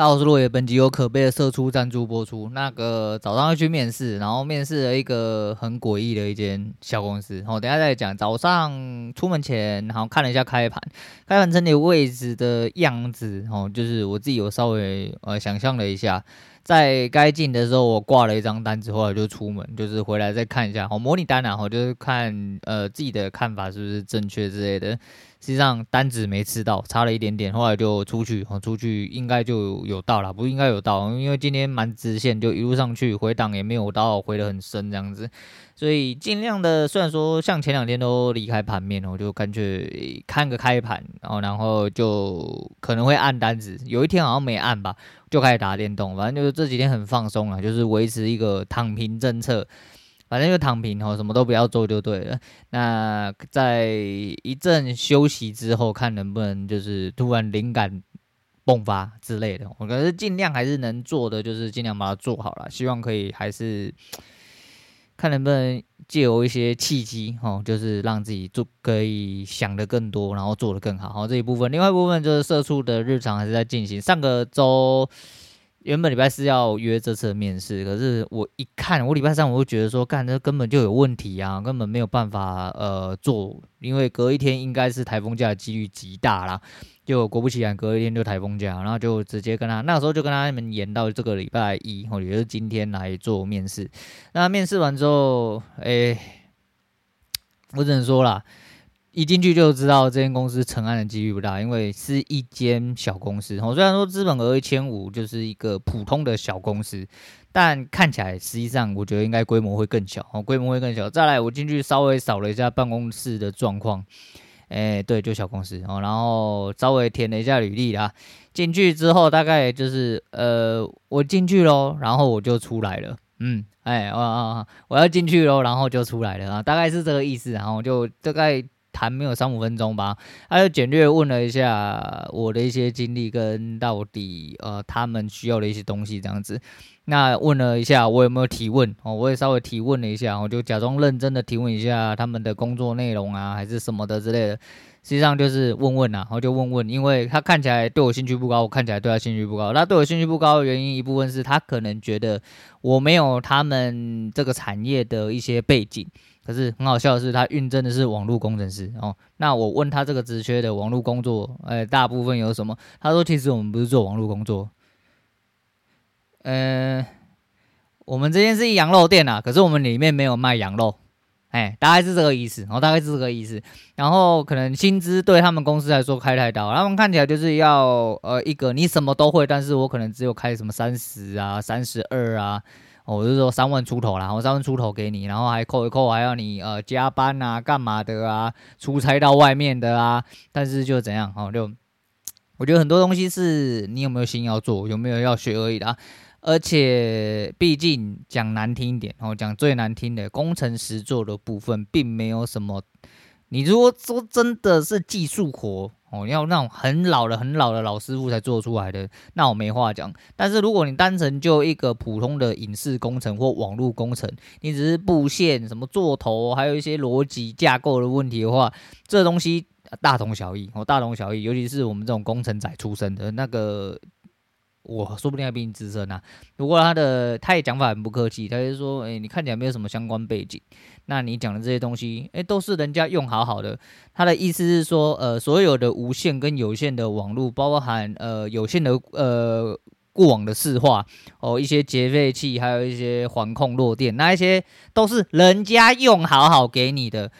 大家好，我是落叶。本集由可悲的社畜赞助播出。那个早上要去面试，然后面试了一个很诡异的一间小公司。好，等下再讲。早上出门前，然后看了一下开盘，开盘整理位置的样子，哦，就是我自己有稍微呃想象了一下。在该进的时候，我挂了一张单子，后来就出门，就是回来再看一下，好，模拟单然后就是看呃自己的看法是不是正确之类的。实际上单子没吃到，差了一点点，后来就出去，哦，出去应该就有到了，不应该有到，因为今天蛮直线，就一路上去回档也没有到，回得很深这样子，所以尽量的，虽然说像前两天都离开盘面，我就干脆看个开盘，然后然后就可能会按单子，有一天好像没按吧，就开始打电动，反正就是这几天很放松了，就是维持一个躺平政策。反正就躺平哦，什么都不要做就对了。那在一阵休息之后，看能不能就是突然灵感迸发之类的。我可是尽量还是能做的，就是尽量把它做好了。希望可以还是 看能不能借由一些契机哦，就是让自己做可以想得更多，然后做得更好。好，这一部分，另外一部分就是社畜的日常还是在进行。上个周。原本礼拜四要约这次面试，可是我一看，我礼拜三我就觉得说，干这根本就有问题啊，根本没有办法呃做，因为隔一天应该是台风假的几率极大啦，就果不其然，隔一天就台风假，然后就直接跟他那时候就跟他们延到这个礼拜一，或者是今天来做面试。那面试完之后，哎、我只能说啦。一进去就知道这间公司成案的几率不大，因为是一间小公司。哦，虽然说资本额一千五，就是一个普通的小公司，但看起来实际上我觉得应该规模会更小。哦，规模会更小。再来，我进去稍微扫了一下办公室的状况，哎，对，就小公司。哦，然后稍微填了一下履历啦。进去之后大概就是，呃，我进去喽，然后我就出来了。嗯，哎，啊啊，我要进去喽，然后就出来了啊，大概是这个意思。然后就大概。谈没有三五分钟吧，他就简略问了一下我的一些经历跟到底呃他们需要的一些东西这样子。那问了一下我有没有提问哦，我也稍微提问了一下，我就假装认真的提问一下他们的工作内容啊，还是什么的之类的。实际上就是问问呐，然后就问问，因为他看起来对我兴趣不高，我看起来对他兴趣不高。他对我兴趣不高的原因一部分是他可能觉得我没有他们这个产业的一些背景。可是很好笑的是，他应征的是网络工程师哦。那我问他这个职缺的网络工作，呃，大部分有什么？他说，其实我们不是做网络工作，呃，我们这边是羊肉店啊，可是我们里面没有卖羊肉，哎，大概是这个意思，然后大概是这个意思。然后可能薪资对他们公司来说开太高，他们看起来就是要呃一个你什么都会，但是我可能只有开什么三十啊、三十二啊。我就说三万出头啦，我三万出头给你，然后还扣一扣，还要你呃加班啊、干嘛的啊、出差到外面的啊。但是就怎样哦，就我觉得很多东西是你有没有心要做，有没有要学而已的。而且毕竟讲难听一点哦，讲最难听的工程实作的部分，并没有什么。你如果说真的是技术活。哦，要那种很老的、很老的老师傅才做出来的，那我没话讲。但是如果你单纯就一个普通的影视工程或网络工程，你只是布线、什么做头，还有一些逻辑架构的问题的话，这东西大同小异。哦，大同小异，尤其是我们这种工程仔出身的那个。我说不定还比你资深啊。不过他的他也讲法很不客气，他就说：“哎，你看起来没有什么相关背景，那你讲的这些东西，哎，都是人家用好好的。”他的意思是说，呃，所有的无线跟有线的网络，包含呃有线的呃过网的市话哦，一些节费器，还有一些环控弱电，那一些都是人家用好好给你的。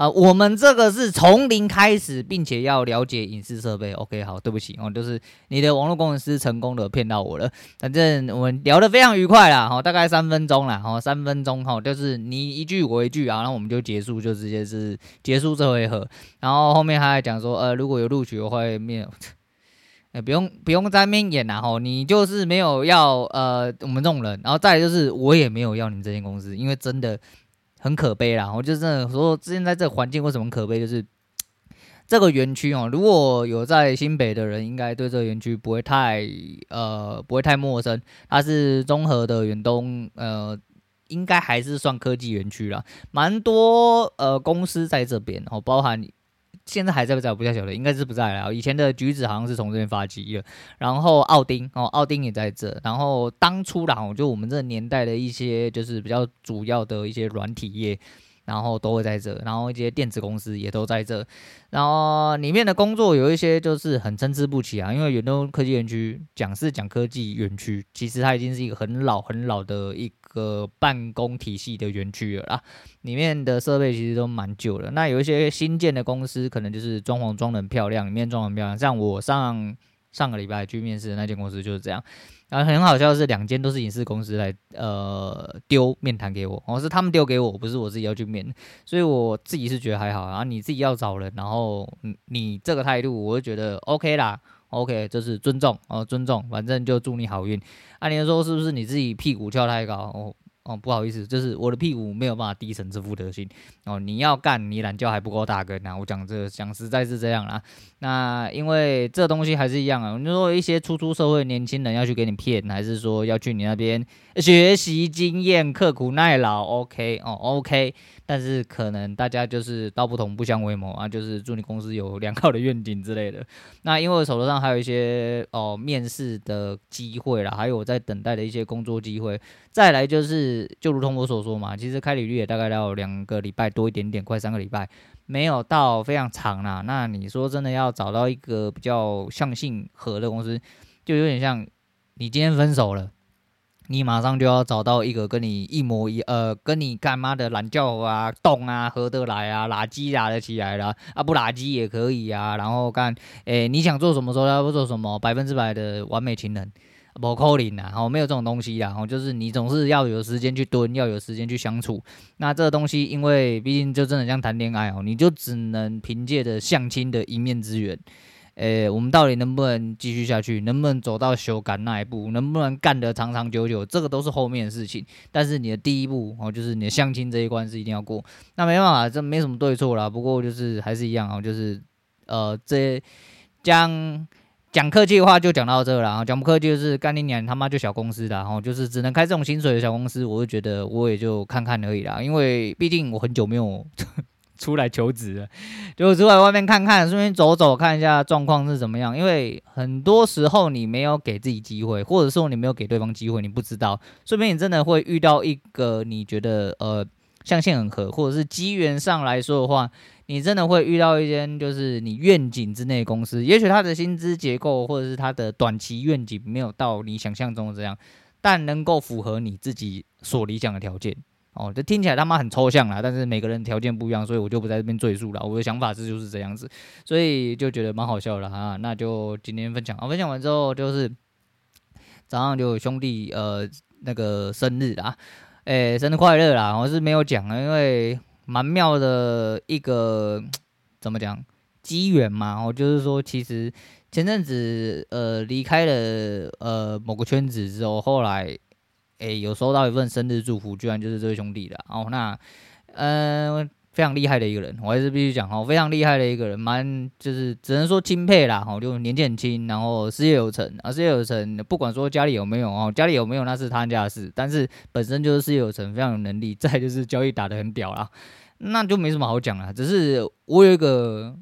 呃，我们这个是从零开始，并且要了解影视设备。OK，好，对不起哦，就是你的网络工程师成功的骗到我了。反正我们聊得非常愉快啦，哈，大概三分钟啦，哈，三分钟哈，就是你一句我一句啊，然后我们就结束，就直接是结束这回合。然后后面他还讲说，呃，如果有录取的话，面，呃，不用不用在面演啦，哈，你就是没有要呃我们这种人，然后再就是我也没有要你们这间公司，因为真的。很可悲啦，我就真的说，现在这环境为什么可悲？就是这个园区哦，如果有在新北的人，应该对这个园区不会太呃不会太陌生。它是综合的远东，呃，应该还是算科技园区啦，蛮多呃公司在这边，然哦，包含现在还在不在？我不太晓得，应该是不在了。以前的橘子好像是从这边发迹的，然后奥丁哦，奥丁也在这。然后当初啦，就我们这个年代的一些就是比较主要的一些软体业。然后都会在这，然后一些电子公司也都在这，然后里面的工作有一些就是很参差不齐啊，因为远东科技园区讲是讲科技园区，其实它已经是一个很老很老的一个办公体系的园区了啦，里面的设备其实都蛮旧的。那有一些新建的公司，可能就是装潢装得很漂亮，里面装很漂亮，像我上上个礼拜去面试的那间公司就是这样。然后很好笑的是，两间都是影视公司来呃丢面谈给我，哦是他们丢给我，不是我自己要去面，所以我自己是觉得还好。然后你自己要找人，然后你这个态度，我就觉得 OK 啦，OK 这是尊重哦，尊重，反正就祝你好运。按理说是不是你自己屁股翘太高哦？哦，不好意思，就是我的屁股没有办法低成这副德行哦。你要干，你懒觉还不够大根呐。我讲这，讲实在是这样啦。那因为这东西还是一样啊。你说一些初出社会的年轻人要去给你骗，还是说要去你那边学习经验、刻苦耐劳？OK 哦，OK。但是可能大家就是道不同不相为谋啊，就是祝你公司有良好的愿景之类的。那因为我手头上还有一些哦面试的机会啦，还有我在等待的一些工作机会。再来就是就如同我所说嘛，其实开履历也大概要两个礼拜多一点点，快三个礼拜，没有到非常长啦。那你说真的要找到一个比较相性合的公司，就有点像你今天分手了。你马上就要找到一个跟你一模一呃，跟你干妈的懒觉啊、动啊合得来啊，垃圾拉得起来啦，啊不垃圾也可以啊。然后干，诶、你想做什么时候要做什么，百分之百的完美情人，不可能啦，好，没有这种东西啦。然后就是你总是要有时间去蹲，要有时间去相处。那这个东西，因为毕竟就真的像谈恋爱哦，你就只能凭借着相亲的一面之缘。诶、我们到底能不能继续下去？能不能走到修改那一步？能不能干得长长久久？这个都是后面的事情。但是你的第一步哦，就是你的相亲这一关是一定要过。那没办法，这没什么对错啦。不过就是还是一样哦，就是呃，这讲讲客气的话就讲到这了。然后讲不客气就是干你娘他妈就小公司的，然后就是只能开这种薪水的小公司，我就觉得我也就看看而已啦。因为毕竟我很久没有。出来求职了，就出来外面看看，顺便走走，看一下状况是怎么样。因为很多时候你没有给自己机会，或者说你没有给对方机会，你不知道。顺便你真的会遇到一个你觉得呃相性很合，或者是机缘上来说的话，你真的会遇到一间就是你愿景之内的公司。也许他的薪资结构或者是他的短期愿景没有到你想象中的这样，但能够符合你自己所理想的条件。哦，这听起来他妈很抽象啦，但是每个人条件不一样，所以我就不在这边赘述了。我的想法是就是这样子，所以就觉得蛮好笑的哈。那就今天分享，啊，分享完之后就是早上就有兄弟呃那个生日啦，诶、生日快乐啦！我是没有讲啊，因为蛮妙的一个怎么讲机缘嘛。我就是说，其实前阵子呃离开了呃某个圈子之后，后来。诶、有收到一份生日祝福，居然就是这位兄弟的哦。那，嗯、呃，非常厉害的一个人，我还是必须讲哦，非常厉害的一个人，蛮就是只能说钦佩啦。哦，就年纪很轻，然后事业有成啊，事业有成，不管说家里有没有哦，家里有没有那是他家的事，但是本身就是事业有成，非常有能力。再就是交易打得很屌啦，那就没什么好讲了。只是我有一个，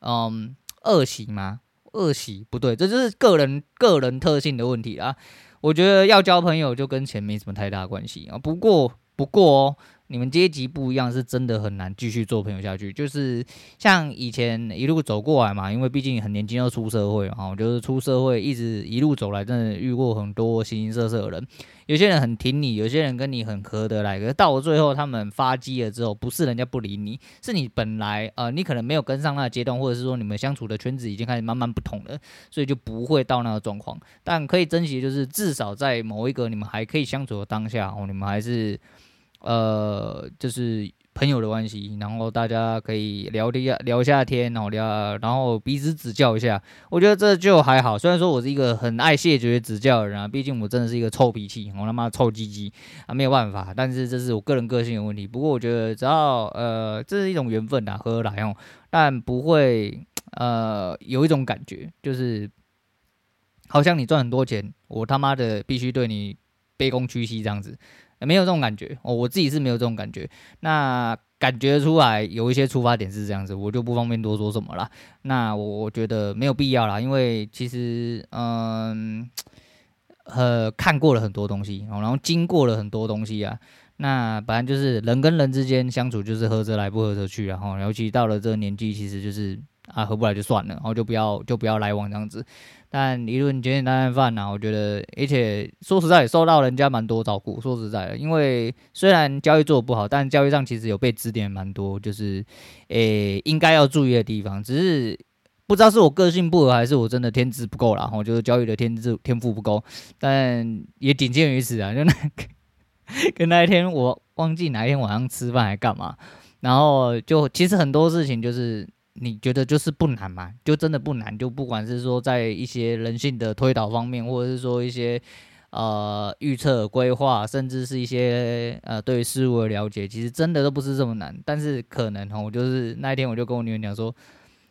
嗯，恶习吗？恶习不对，这就是个人个人特性的问题啊。我觉得要交朋友就跟钱没什么太大关系啊。不过，不过哦，你们阶级不一样，是真的很难继续做朋友下去。就是像以前一路走过来嘛，因为毕竟很年轻要出社会啊，就是出社会一直一路走来，真的遇过很多形形色色的人。有些人很挺你，有些人跟你很合得来，可是到了最后他们发迹了之后，不是人家不理你，是你本来呃你可能没有跟上那个阶段，或者是说你们相处的圈子已经开始慢慢不同了，所以就不会到那个状况。但可以珍惜就是至少在某一个你们还可以相处的当下哦，你们还是呃就是。朋友的关系，然后大家可以聊一下，聊一下天，然后聊，然后彼此指教一下。我觉得这就还好。虽然说我是一个很爱谢绝指教的人啊，毕竟我真的是一个臭脾气，我他妈臭鸡鸡啊，没有办法。但是这是我个人个性的问题。不过我觉得只要呃，这是一种缘分啊，合得来哦，但不会呃有一种感觉，就是好像你赚很多钱，我他妈的必须对你卑躬屈膝这样子。没有这种感觉哦，我自己是没有这种感觉。那感觉出来有一些出发点是这样子，我就不方便多说什么了。那我我觉得没有必要啦，因为其实嗯，呃，看过了很多东西，然后经过了很多东西啊。那本来就是人跟人之间相处，就是合则来，不合则去，啊然后尤其到了这个年纪，其实就是啊，合不来就算了，然后就不要就不要来往这样子。但一顿简简单单饭呐，我觉得，而且说实在也受到人家蛮多照顾。说实在的，因为虽然交易做的不好，但交易上其实有被指点蛮多，就是诶、应该要注意的地方，只是不知道是我个性不合，还是我真的天资不够啦。我就是交易的天资天赋不够，但也仅限于此啊，就那个。跟那一天我忘记哪一天晚上吃饭还干嘛，然后就其实很多事情就是你觉得就是不难嘛，就真的不难，就不管是说在一些人性的推导方面，或者是说一些呃预测规划，甚至是一些呃对事物的了解，其实真的都不是这么难。但是可能哈，我就是那一天我就跟我女儿讲说，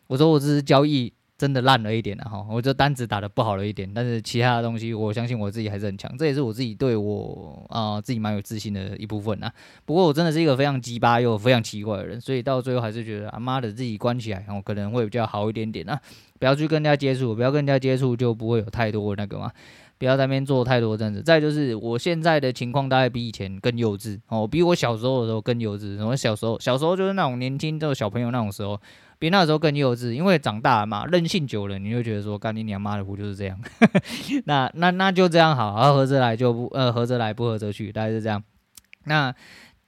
我说我只是交易。真的烂了一点了哈，我这单子打得不好了一点，但是其他的东西我相信我自己还是很强，这也是我自己对我啊、自己蛮有自信的一部分啊。不过我真的是一个非常鸡巴又非常奇怪的人，所以到最后还是觉得啊妈的自己关起来，我可能会比较好一点点啊，不要去跟人家接触，不要跟人家接触就不会有太多那个嘛，不要在那边做太多这样子。再就是我现在的情况大概比以前更幼稚哦，比我小时候的时候更幼稚。我小时候小时候就是那种年轻的小朋友那种时候。比那时候更幼稚，因为长大了嘛，任性久了，你就觉得说，干你娘妈的不就是这样？那那那就这样好，然后合着来就不呃合着来不合则去，大概是这样。那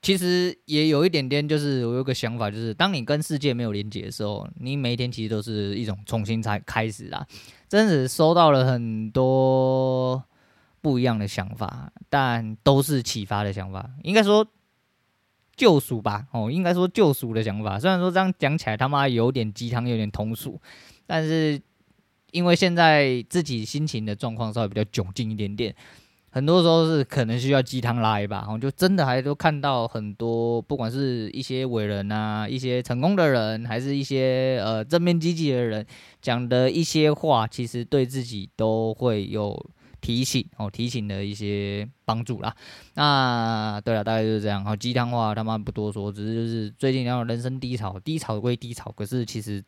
其实也有一点点，就是我有个想法，就是当你跟世界没有连接的时候，你每一天其实都是一种重新才开始啦。真的收到了很多不一样的想法，但都是启发的想法，应该说。救赎吧，哦，应该说救赎的想法。虽然说这样讲起来他妈有点鸡汤，有点通俗，但是因为现在自己心情的状况稍微比较窘境一点点，很多时候是可能需要鸡汤拉一把。我就真的还都看到很多，不管是一些伟人啊，一些成功的人，还是一些呃正面积极的人讲的一些话，其实对自己都会有。提醒哦，提醒的一些帮助啦。那对了，大概就是这样。好，鸡汤话他妈不多说，只是就是最近然后人生低潮，低潮归低潮，可是其实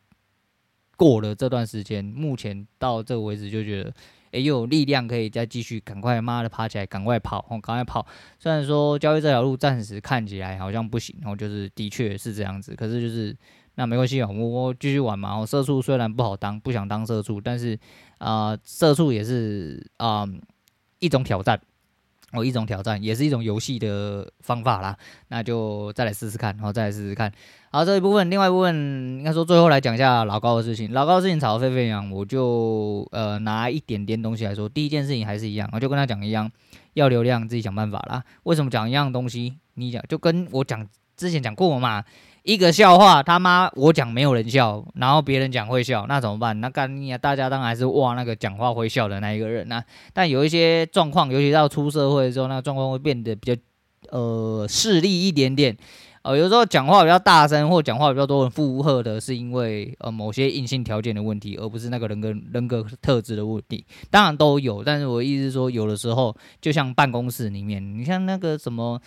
过了这段时间，目前到这个为止就觉得，哎、又有力量可以再继续赶快妈的爬起来，赶快跑，哦，赶快跑。虽然说交易这条路暂时看起来好像不行，然后就是的确是这样子，可是就是。那没关系啊，我继续玩嘛。我社畜虽然不好当，不想当社畜，但是、呃，社畜也是啊、一种挑战，哦，一种挑战，也是一种游戏的方法啦。那就再来试试看，然后再来试试看。好，这一部分，另外一部分应该说最后来讲一下老高的事情。老高的事情吵得沸沸扬扬，我就呃拿一点点东西来说。第一件事情还是一样，我就跟他讲一样，要流量自己想办法啦。为什么讲一样东西？你讲就跟我讲之前讲过嘛。一个笑话，他妈我讲没有人笑，然后别人讲会笑，那怎么办？那干你啊！大家当然还是哇那个讲话会笑的那一个人呐、啊。但有一些状况，尤其到出社会的时候，那个状况会变得比较呃势利一点点。呃，有时候讲话比较大声或讲话比较多人附和的，是因为呃某些硬性条件的问题，而不是那个人格人格特质的问题。当然都有，但是我意思是说，有的时候就像办公室里面，你像那个什么。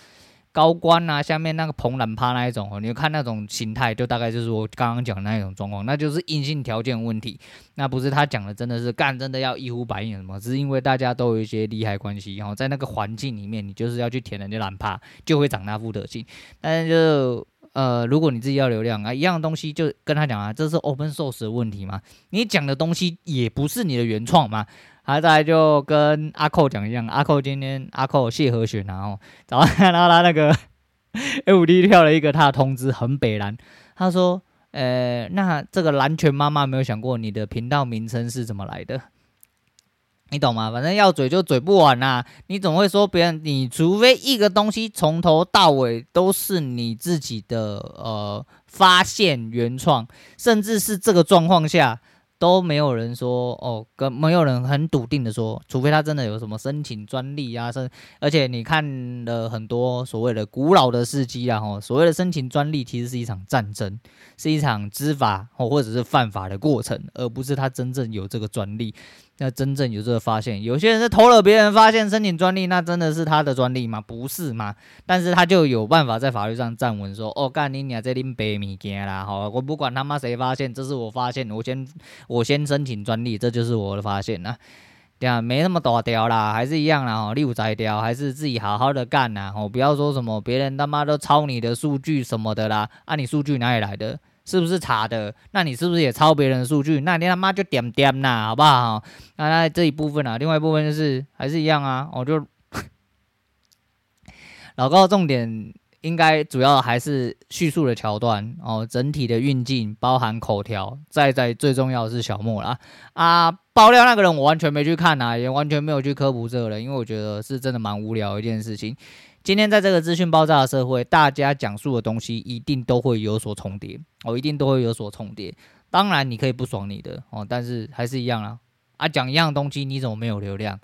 高官啊，下面那个捧懒趴那一种哦，你看那种形态，就大概就是我刚刚讲那一种状况，那就是硬性条件问题，那不是他讲的，真的是干，真的要一呼百应什么，只是因为大家都有一些利害关系，然后在那个环境里面，你就是要去舔人家懒趴，就会长那副德性。但是就呃，如果你自己要流量啊，一样东西就跟他讲啊，这是 open source 的问题嘛，你讲的东西也不是你的原创嘛。好，再来就跟阿扣讲一样，阿扣今天阿扣谢和弦，然后早上看到他那个 F D 跳了一个他的通知，很北蓝。他说：“呃，那这个蓝拳妈妈没有想过你的频道名称是怎么来的？你懂吗？反正要嘴就嘴不完呐，你总会说别人，你除非一个东西从头到尾都是你自己的呃发现原创，甚至是这个状况下。”都没有人说哦，跟没有人很笃定的说，除非他真的有什么申请专利啊，申，而且你看了很多所谓的古老的事迹啊，吼，所谓的申请专利其实是一场战争，是一场知法或者是犯法的过程，而不是他真正有这个专利。那真正有这个发现，有些人是偷了别人发现申请专利，那真的是他的专利吗？不是吗？但是他就有办法在法律上站稳，说哦，干你娘这拎白物件啦，好，我不管他妈谁发现，这是我发现，我先我先申请专利，这就是我的发现呐。对啊没那么大条啦，还是一样啦，哦，六摘掉，还是自己好好的干呐，哦，不要说什么别人他妈都抄你的数据什么的啦，啊，你数据哪里来的？是不是查的？那你是不是也抄别人的数据？那你他妈就点点呐，好不好？那那这一部分啊，另外一部分就是还是一样啊。我就 老高重点应该主要还是叙述的桥段哦，整体的运镜包含口条，再再最重要的是小莫啦啊。爆料那个人我完全没去看啊，也完全没有去科普这个人，因为我觉得是真的蛮无聊一件事情。今天在这个资讯爆炸的社会，大家讲述的东西一定都会有所重叠，哦，一定都会有所重叠。当然你可以不爽你的哦，但是还是一样啦。啊，讲一样东西你怎么没有流量？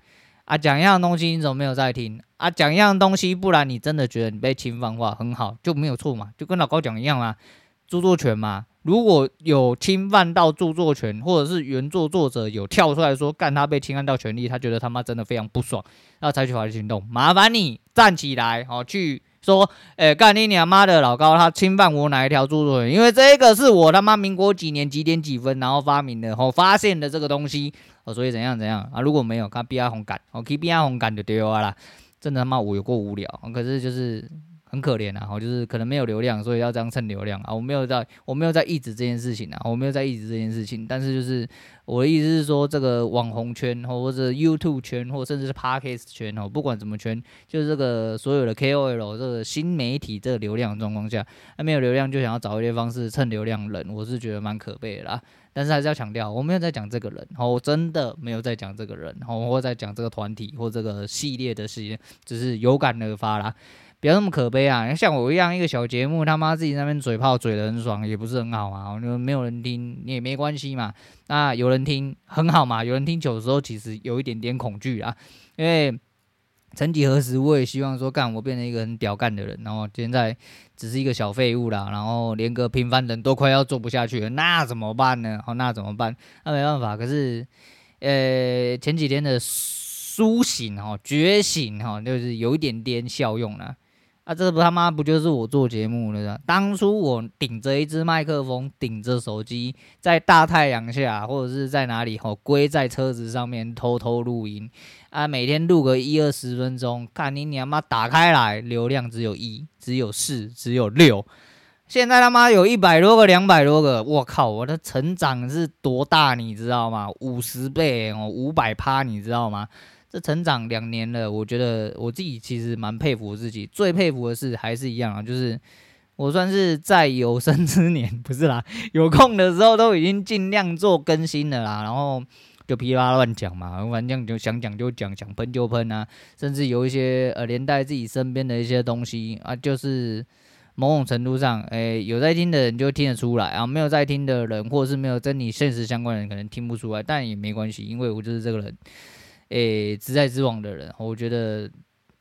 啊，讲一样东西你怎么没有在听？啊，讲一样东西，不然你真的觉得你被侵犯话很好就没有错嘛？就跟老高讲一样啊，著作权嘛。如果有侵犯到著作权，或者是原作作者有跳出来说干他被侵犯到权利，他觉得他妈真的非常不爽，要采取法律行动，麻烦你站起来，好去说，诶干你娘妈的老高他侵犯我哪一条著作权？因为这个是我他妈民国几年几点几分然后发明的，后发现的这个东西，哦，所以怎样怎样啊？如果没有，看 B R 红感，我可以 B R 红感就对了啦，真的他妈我有够无聊，可是就是。很可怜啊，就是可能没有流量，所以要这样蹭流量啊。我没有在，我没有在抑制这件事情啊，我没有在抑制这件事情。但是就是我的意思是说，这个网红圈或者 YouTube 圈，或甚至是 Podcast 圈哦，不管什么圈，就是这个所有的 KOL 这个新媒体这个流量状况下，那没有流量就想要找一些方式蹭流量人，我是觉得蛮可悲的啦。但是还是要强调，我没有在讲这个人，我真的没有在讲这个人，或在讲这个团体或这个系列的事情，只是有感而发啦。不要那么可悲啊！像我一样一个小节目，他妈自己那边嘴炮嘴得很爽，也不是很好嘛。没有人听，你也没关系嘛。那有人听很好嘛。有人听久的时候，其实有一点点恐惧啊。因为曾几何时，我也希望说，干我变成一个很屌干的人，然后现在只是一个小废物啦，然后连个平凡人都快要做不下去了，那怎么办呢？哦，那怎么办？那没办法。可是，呃，前几天的苏醒哈，觉醒哈，就是有一点点效用了。啊，这不他妈不就是我做节目的？当初我顶着一只麦克风，顶着手机，在大太阳下，或者是在哪里吼，龟在车子上面偷偷录音啊，每天录个一二十分钟，看你娘妈打开来，流量只有一，只有四，只有六，现在他妈有一百多个，两百多个，我靠，我的成长是多大，你知道吗？五十倍哦，五百趴，你知道吗？这成长两年了，我觉得我自己其实蛮佩服我自己。最佩服的是还是一样啊，就是我算是在有生之年，不是啦，有空的时候都已经尽量做更新了啦。然后就噼里啪啦乱讲嘛，反正就想讲就讲，想喷就喷啊。甚至有一些呃连带自己身边的一些东西啊，就是某种程度上，诶，有在听的人就听得出来啊，没有在听的人，或者是没有跟你现实相关的人，可能听不出来，但也没关系，因为我就是这个人。诶，直来直往的人，我觉得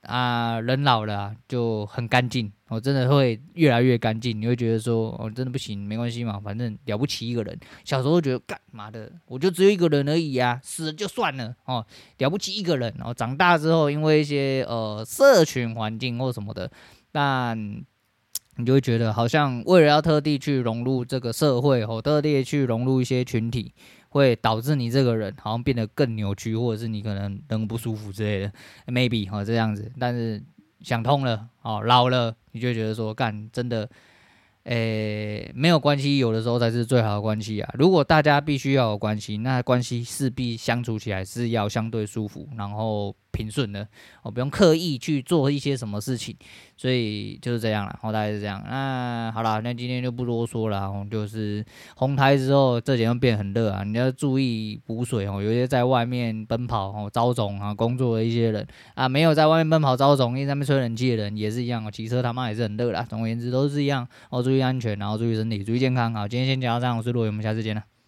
啊，人老了，就很干净，我真的会越来越干净。你会觉得说，哦，真的不行，没关系嘛，反正了不起一个人。小时候觉得干嘛的，我就只有一个人而已啊，死了就算了哦，了不起一个人。然后长大之后，因为一些呃社群环境或什么的，但你就会觉得好像为了要特地去融入这个社会，哦特地去融入一些群体。会导致你这个人好像变得更扭曲，或者是你可能人不舒服之类的，maybe 哈这样子。但是想通了，哦，老了你就觉得说干真的，诶没有关系，有的时候才是最好的关系啊。如果大家必须要有关系，那关系势必相处起来是要相对舒服，然后。平顺的，我不用刻意去做一些什么事情，所以就是这样了。大概是这样。那好了，那今天就不多说了。就是红台之后，这几天变很热啊，你要注意补水哦。有些在外面奔跑哦、招总啊工作的一些人啊，没有在外面奔跑招总，因为在那吹冷气的人也是一样哦。骑车他妈也是很热啦。总而言之都是一样哦，注意安全，然后注意身体，注意健康。好，今天先讲到这样，我是洛伟，我们下次见了。